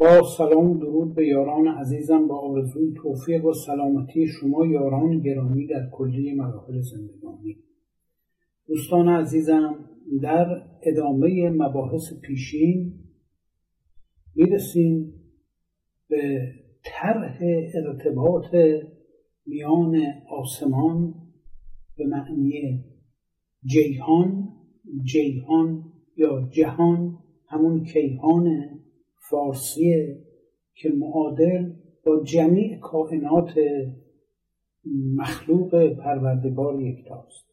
با سلام درود به یاران عزیزم با آرزوی توفیق و سلامتی شما یاران گرامی در کلی مراحل زندگانی. دوستان عزیزم در ادامه مباحث پیشین می‌رسیم به طرح ارتباط میان آسمان به معنی جیهان جیهان یا جهان همون کیهان فارسیه که معادل با جمیع کائنات مخلوق پروردگار یکتاست.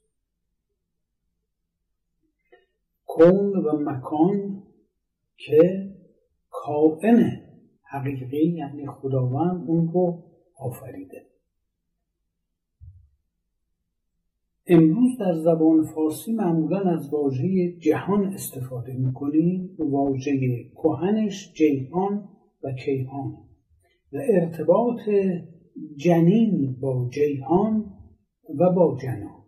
کون و مکان که کائن حقیقی یعنی خداوند اون رو آفریده. امروز در زبان فارسی معمولا از واژه جهان استفاده می‌کنیم واژه کهنش جیهان و کیهان و ارتباط جنین با جیهان و با جنان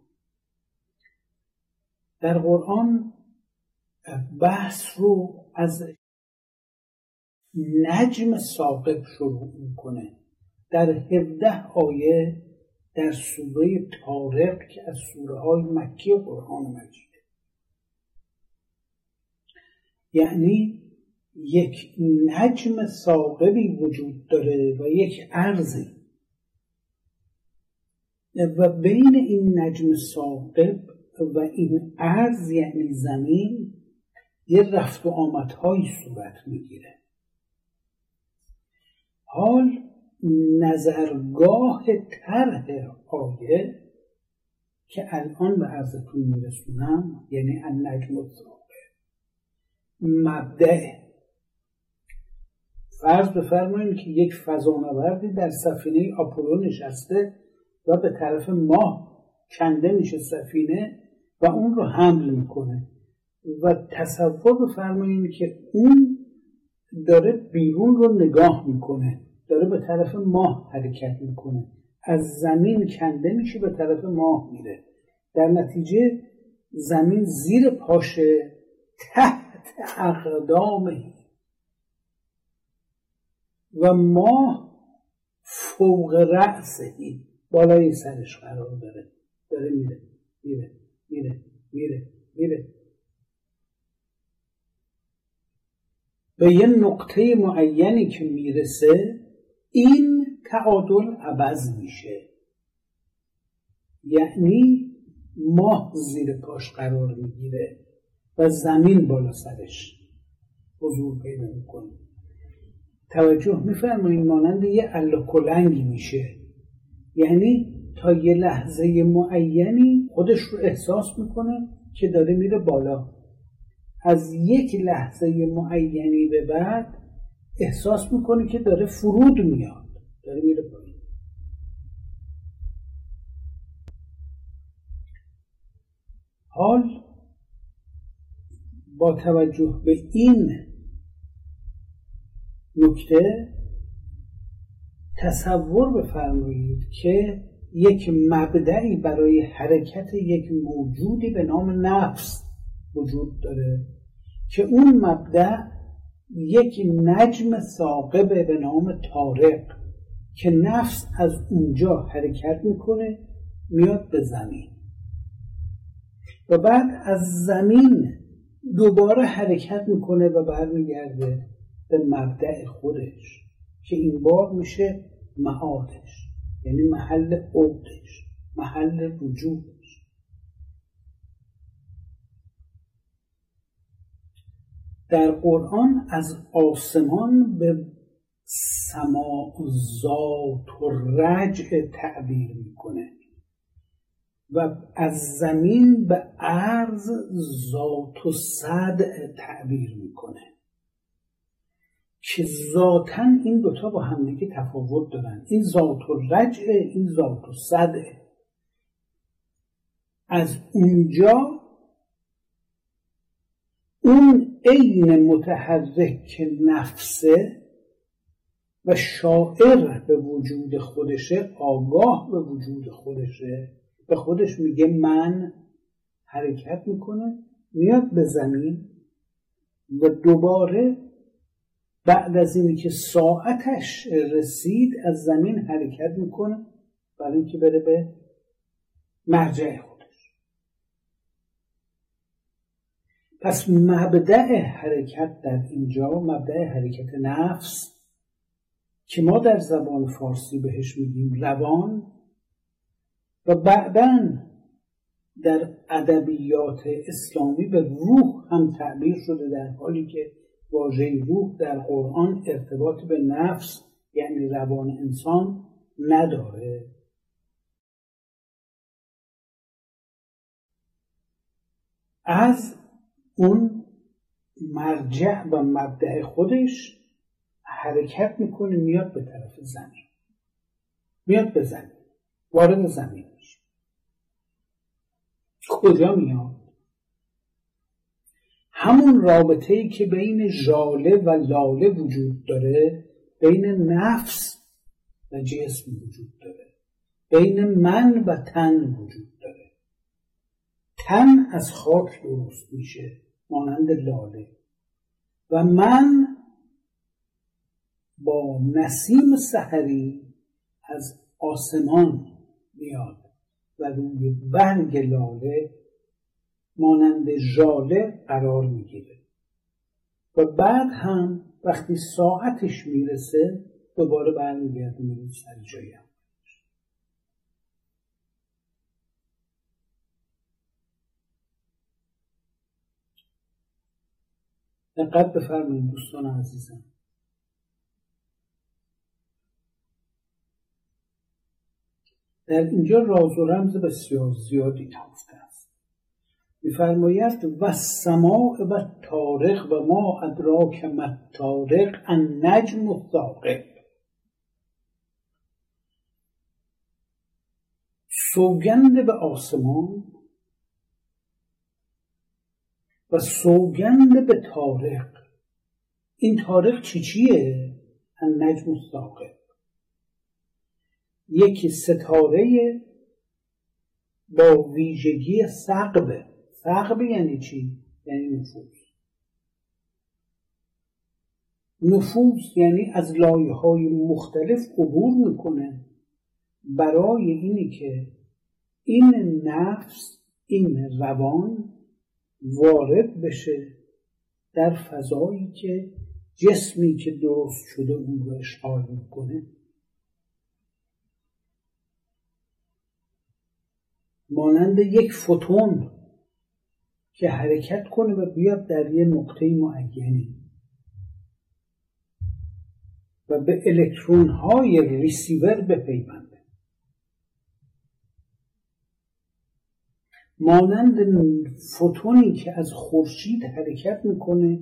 در قرآن بحث رو از نجم ساقب شروع می‌کنه. در هفده آیه در سوره تارق که از سوره های مکی قرآن مجیده یعنی یک نجم ساقبی وجود داره و یک ارزی و بین این نجم ساقب و این ارز یعنی زمین یه رفت و آمدهایی صورت می‌گیره. حال نظرگاه طرح آیه که الان به عرضتون میرسونم یعنی النجم الثاقب مبدع فرض بفرمایید که یک فضانوردی در سفینه آپولو نشسته و به طرف ماه کنده میشه سفینه و اون رو حمل می‌کنه. و تصور بفرمایید که اون داره بیرون رو نگاه می‌کنه. داره به طرف ماه حرکت می‌کنه. از زمین کنده میشه به طرف ماه میره. در نتیجه زمین زیر پاشه تحت اقدامه و ماه فوق رأسه بالای سرش قرار داره. داره میره. میره. میره. میره. میره. به یه نقطه معینی که می‌رسه این تعادل عوض میشه. یعنی ماه زیر پاش قرار می‌گیره و زمین بالا سرش حضور پیدا می‌کنه. توجه میفرمایید مانند یه کلنگی میشه. یعنی تا یه لحظه معینی خودش رو احساس می‌کنه که داره میره بالا. از یک لحظه معینی به بعد احساس می‌کنه که داره فرود میاد داره میره پایین. حال با توجه به این نکته تصور بفرمایید که یک مبدعی برای حرکت یک موجودی به نام نفس وجود داره که اون مبدع یک نجم ثاقبه به نام تارق که نفس از اونجا حرکت می‌کنه میاد به زمین. و بعد از زمین دوباره حرکت می‌کنه و برمیگرده به مبدع خودش که این بار میشه معادش یعنی محل عقدش محل وجود در قرآن از آسمان به سماع ذات و رجع تعبیر می‌کنه و از زمین به عرض ذات و صد تعبیر می‌کنه. که ذاتا این دوتا با همدیگه تفاوت دارن. این ذات و رجع این ذات و صد از اونجا اون عین متحرک نفسه و شاعر به وجود خودشه آگاه به وجود خودشه. به خودش میگه من حرکت می‌کنه میاد به زمین و دوباره بعد از اینی که ساعتش رسید از زمین حرکت می‌کنه برای اینکه بره به مرجع خودش پس مبدع حرکت در اینجا مبدع حرکت نفس که ما در زبان فارسی بهش میگیم روان و بعدا در ادبیات اسلامی به روح هم تعبیر شده در حالی که واژه روح در قرآن ارتباط به نفس یعنی روان انسان نداره. از اون مرجع و مبدع خودش حرکت می‌کنه میاد به طرف زمین. میاد به زمین. وارد زمین میشه. کجا میاد؟ همون رابطه ای که بین ژاله و لاله وجود داره بین نفس و جسم وجود داره. بین من و تن وجود داره. تن از خاک درست میشه. مانند لاله. و من با نسیم سحری از آسمان میاد و روی برگ لاله مانند ژاله قرار می‌گیره. و بعد هم وقتی ساعتش می‌رسه دوباره برمیگرده میره سر جایی هم. دقت بفرمایید دوستان عزیزم. در اینجا راز و رمز بسیار زیادی نهفته است. میفرماید و سماع و تارق و ما ادراک متارق ان نجم و سوگند به آسمان و سوگند به تارق این تارق چی چیه؟ نجم الثاقب. یکی ستاره با ویژگی سقبه سقب یعنی چی؟ یعنی نفوذ. نفوذ یعنی از لایه های مختلف عبور می‌کنه. برای اینی که این نفس این روان وارد بشه در فضایی که جسمی که درست شده اون رو اشغال می‌کنه. مانند یک فوتون که حرکت کنه و بیاد در یه نقطه معینی و به الکترون های ریسیور بپیونده مانند فوتونی که از خورشید حرکت می‌کنه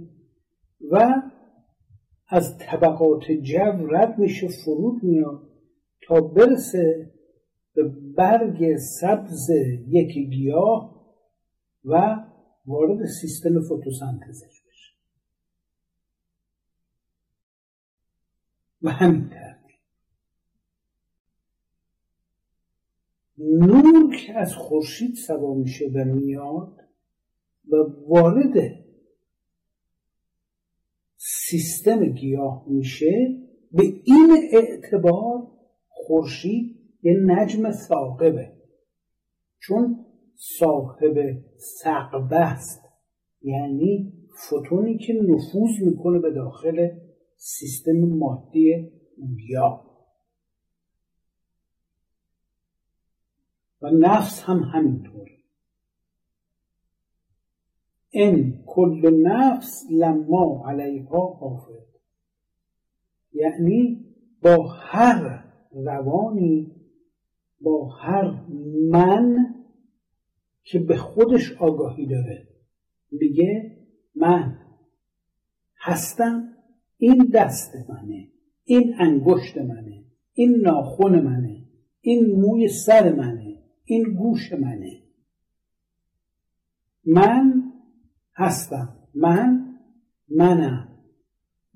و از طبقات جو رد میشه فرود میاد تا برسه به برگ سبز یک گیاه و وارد سیستم فتوسنتزش بشه. و همین ترتیب نور که از خورشید سوا میشه و میاد و وارد سیستم گیاه میشه به این اعتبار خورشید یه نجم ثاقبه. چون صاحب سقبه است. یعنی فوتونی که نفوذ می‌کنه به داخل سیستم مادی گیاه. و نفس هم همینطور. این کل نفس لما علیها حافظ. یعنی با هر روانی با هر من که به خودش آگاهی داره. میگه من هستم این دست منه این انگشت منه این ناخون منه این موی سر منه. این گوش منه. من هستم. من منم.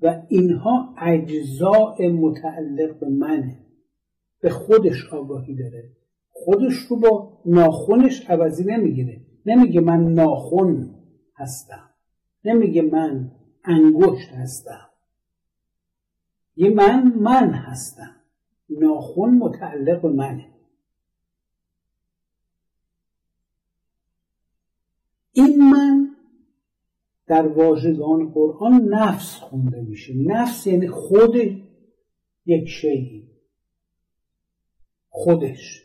و اینها اجزاء متعلق به منه. به خودش آگاهی داره. خودش رو با ناخونش عوضی نمی‌گیره. نمیگه من ناخون هستم. نمیگه من انگشت هستم. یه من من هستم. ناخون متعلق به منه. این من در واژگان قرآن نفس خونده میشه. نفس یعنی خود یک شیعی خودش.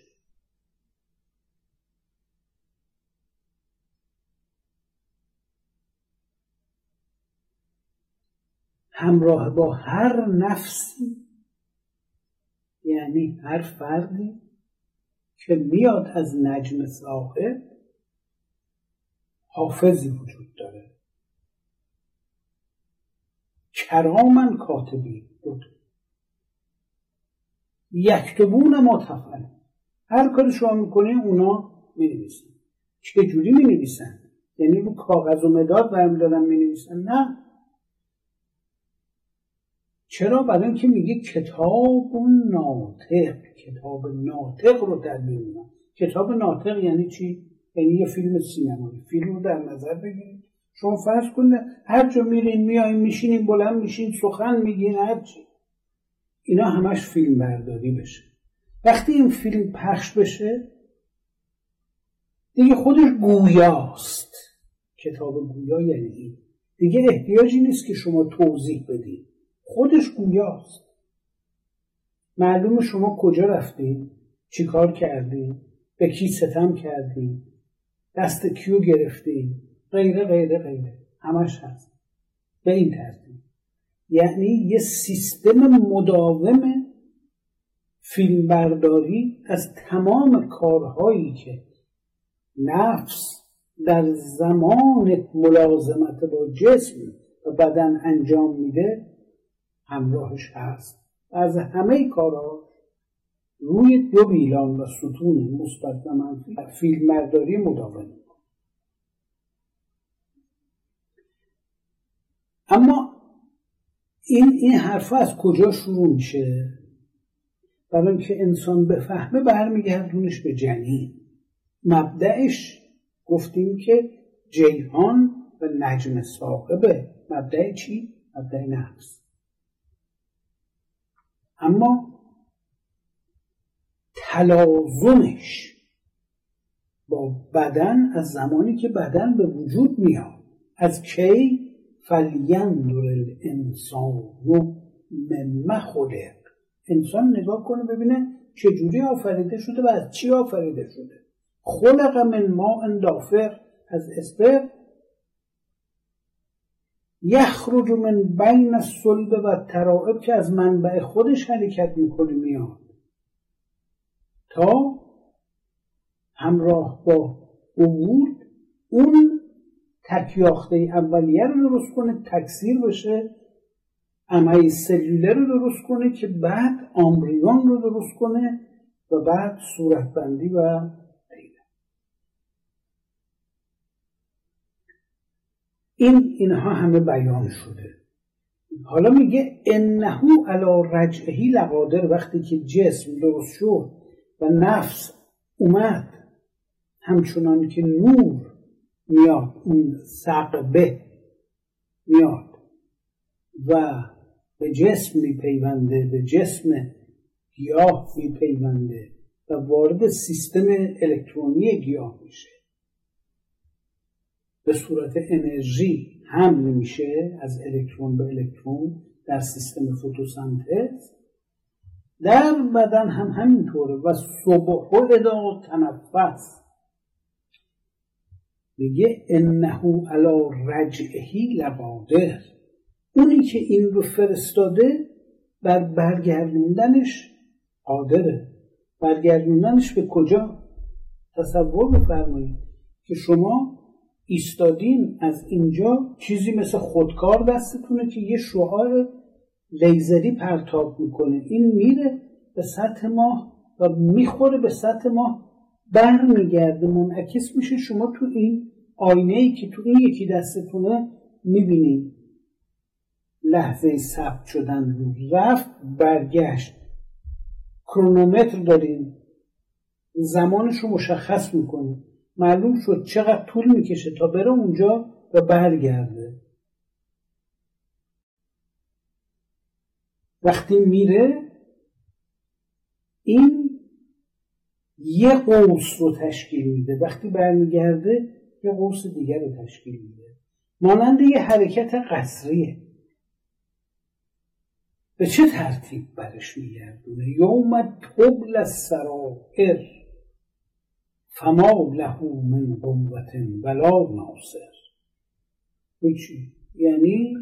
همراه با هر نفسی یعنی هر فردی که میاد از نجم صاحب حافظی وجود داره. کرامن کاتبی. بود یکتبون ما تفعل. هر کاری شما می‌کنه اونا می نویسن چجوری می نویسن یعنی رو کاغذ و مداد برمیدارن می نویسن نه. چرا؟ برای اینکه میگه کتاب ناطق. کتاب ناطق رو در میونن کتاب ناطق یعنی چی؟ یعنی یه فیلم سینمایی. فیلم رو در نظر بگیرید. شما فرض کنید هر جا میرین میایین میشینین بلند میشین سخن میگین هر چی. اینا همش فیلم برداری بشه. وقتی این فیلم پخش بشه دیگه خودش گویاست. کتاب گویا یعنی این. دیگه احتیاجی نیست که شما توضیح بدید خودش گویاست. معلوم شما کجا رفتید چی کار کردی به کی ستم کردی دست کیو گرفتی غیره غیره غیره. همش هست. به این ترتیب. یعنی یه سیستم مداوم فیلمبرداری از تمام کارهایی که نفس در زمان ملازمت با جسم و بدن انجام میده همراهش هست. از همه کارها روی دو بیلان و ستون مثبت و منفی فیلمبرداری مداوم اما این این حرف از کجا شروع میشه؟ برای اینکه انسان بفهمه برمیگردونش به جنین. مبدعش گفتیم که جیهان و نجم صاحبه مبدع چی؟ مبدع نفس. اما تلازمش با بدن از زمانی که بدن به وجود میاد. از کی؟ فلینظر الانسان مما خلق انسان نگاه کنه ببینه چجوری آفریده شده و از چی آفریده شده. خلق من ما اندافر از اسپر. یخرج من بین الصلب و ترائب که از منبع خودش حرکت می‌کنه میاد. همراه با عبور اون تکیاخته اولیه رو درست کنه تکثیر بشه عمه سلوله رو درست کنه که بعد آمبریون رو درست کنه و بعد صورتبندی و غیره. این اینها همه بیان شده. حالا میگه انهو علا رجعهی لقادر وقتی که جسم درست شد و نفس اومد. همچنان که نور میاد اون سقبه میاد و به جسم میپیونده به جسم گیاه میپیونده و وارد سیستم الکترونی گیاه میشه. به صورت انرژی هم میشه از الکترون به الکترون در سیستم فوتوسنتز. در بدن هم همینطوره و صبح و تنفس. میگه انه علا رجعهی لقادر اونی که این رو فرستاده بر برگردوندنش قادره. برگردوندنش به کجا؟ تصور بفرمایید که شما ایستادین از اینجا چیزی مثل خودکار دستتونه که یه شعاع لیزری پرتاب می‌کنه. این میره به سطح ماه و می‌خوره به سطح ماه برمیگرده. منعکس میشه شما تو این آینه ای که تو این یکی دستتونه می‌بینید لحظه ثبت شدن رفت برگشت. کرونومتر داریم. زمانش رو مشخص می‌کنه. معلوم شد چقدر طول می‌کشه تا بره اونجا و برگرده. وقتی میره این یه قوس رو تشکیل میده. وقتی برمیگرده یه قوس دیگر رو تشکیل میده. مانند یه حرکت قصریه. به چه ترتیب برش میگردونه؟ یوم تبل سرائر فما له من قوت ولا ناصر. یعنی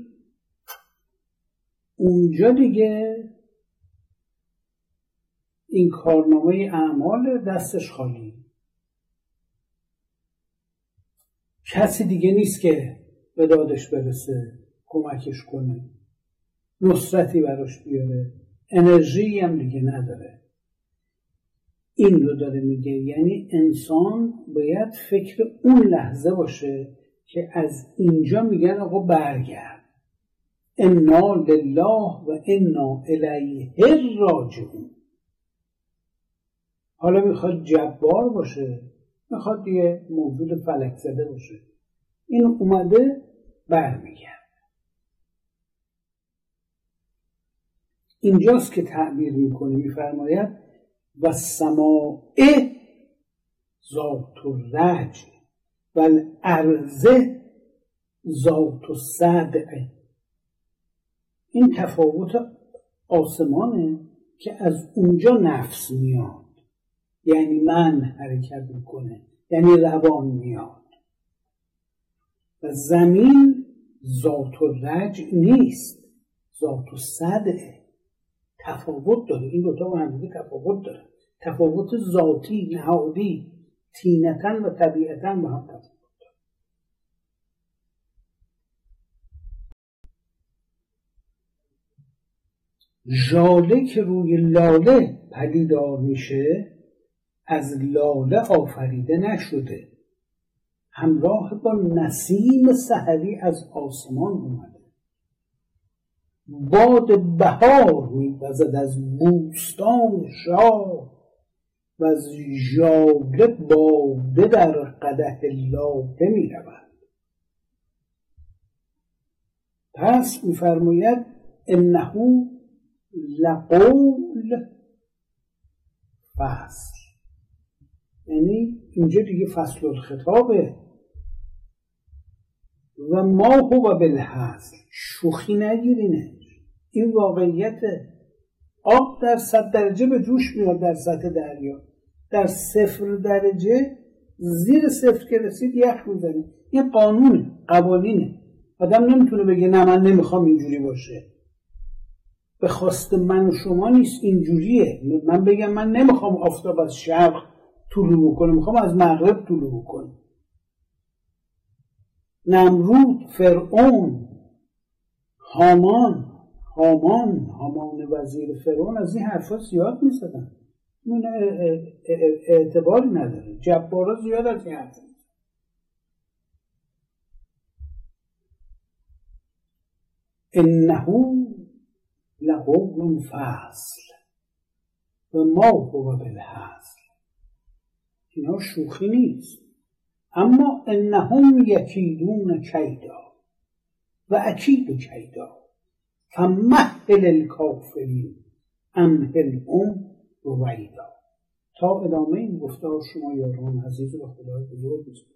اونجا دیگه این کارنامه اعمال دستش خالی. کسی دیگه نیست که به دادش برسه کمکش کنه نصرتی براش بیاره. انرژی هم دیگه نداره. این رو داره میگه. یعنی انسان باید فکر اون لحظه باشه که از اینجا میگن آقا برگرد. انا لله و انا الیه راجعون حالا می‌خواد جبار باشه می‌خواد دیگه موجود فلک زده باشه. این اومده برمیگرد اینجاست که تعبیر می‌کنه میفرماید و سماع ذات رج و الارزه ذات صدعه این تفاوت آسمانه که از اونجا نفس میاد. یعنی من حرکت می‌کنه یعنی روان میاد. و زمین ذات و رج نیست ذات و صدعه. تفاوت داره. این دوتا با هم تفاوت داره. تفاوت ذاتی نهادی تینتا و طبیعتا با هم تفاوت. ژاله که روی لاله پدیدار میشه از لاله آفریده نشده. همراه با نسیم سحری از آسمان اومده. باد بهار میوزد از بوستان شاه و از ژاله باده در قده لاله می‌رود. پس میفرماید انه لقول فصل. یعنی اینجا دیگه فصل الخطابه. و ما هو بالحصل. شوخی نگیرینه این واقعیت آب در صد درجه به جوش میاد در سطح دریا. در صفر درجه زیر صفر که رسید یخ می‌زنه. این قانونه قوانینه. آدم نمی‌تونه بگه نه من نمی‌خوام اینجوری باشه. به خواست من و شما نیست اینجوریه. من بگم من نمی‌خوام آفتاب از شرق طلوع بکنه می‌خوام از مغرب طلوع بکنه. نمرود فرعون هامان هامان هامان وزیر فرعون از این حرفا زیاد می‌زدن. اون اعتباری نداره. جبارا زیاد از این حرفا انه لقوم فصل و ما هو بالحصل اینا شوخی نیست. اما انهم یکیدون کیدا. و اکید کیدا. فمهل الکافرین امهلهم رویدا تا ادامه این گفتار شما یاران عزیز و خدای بزرگ. بسید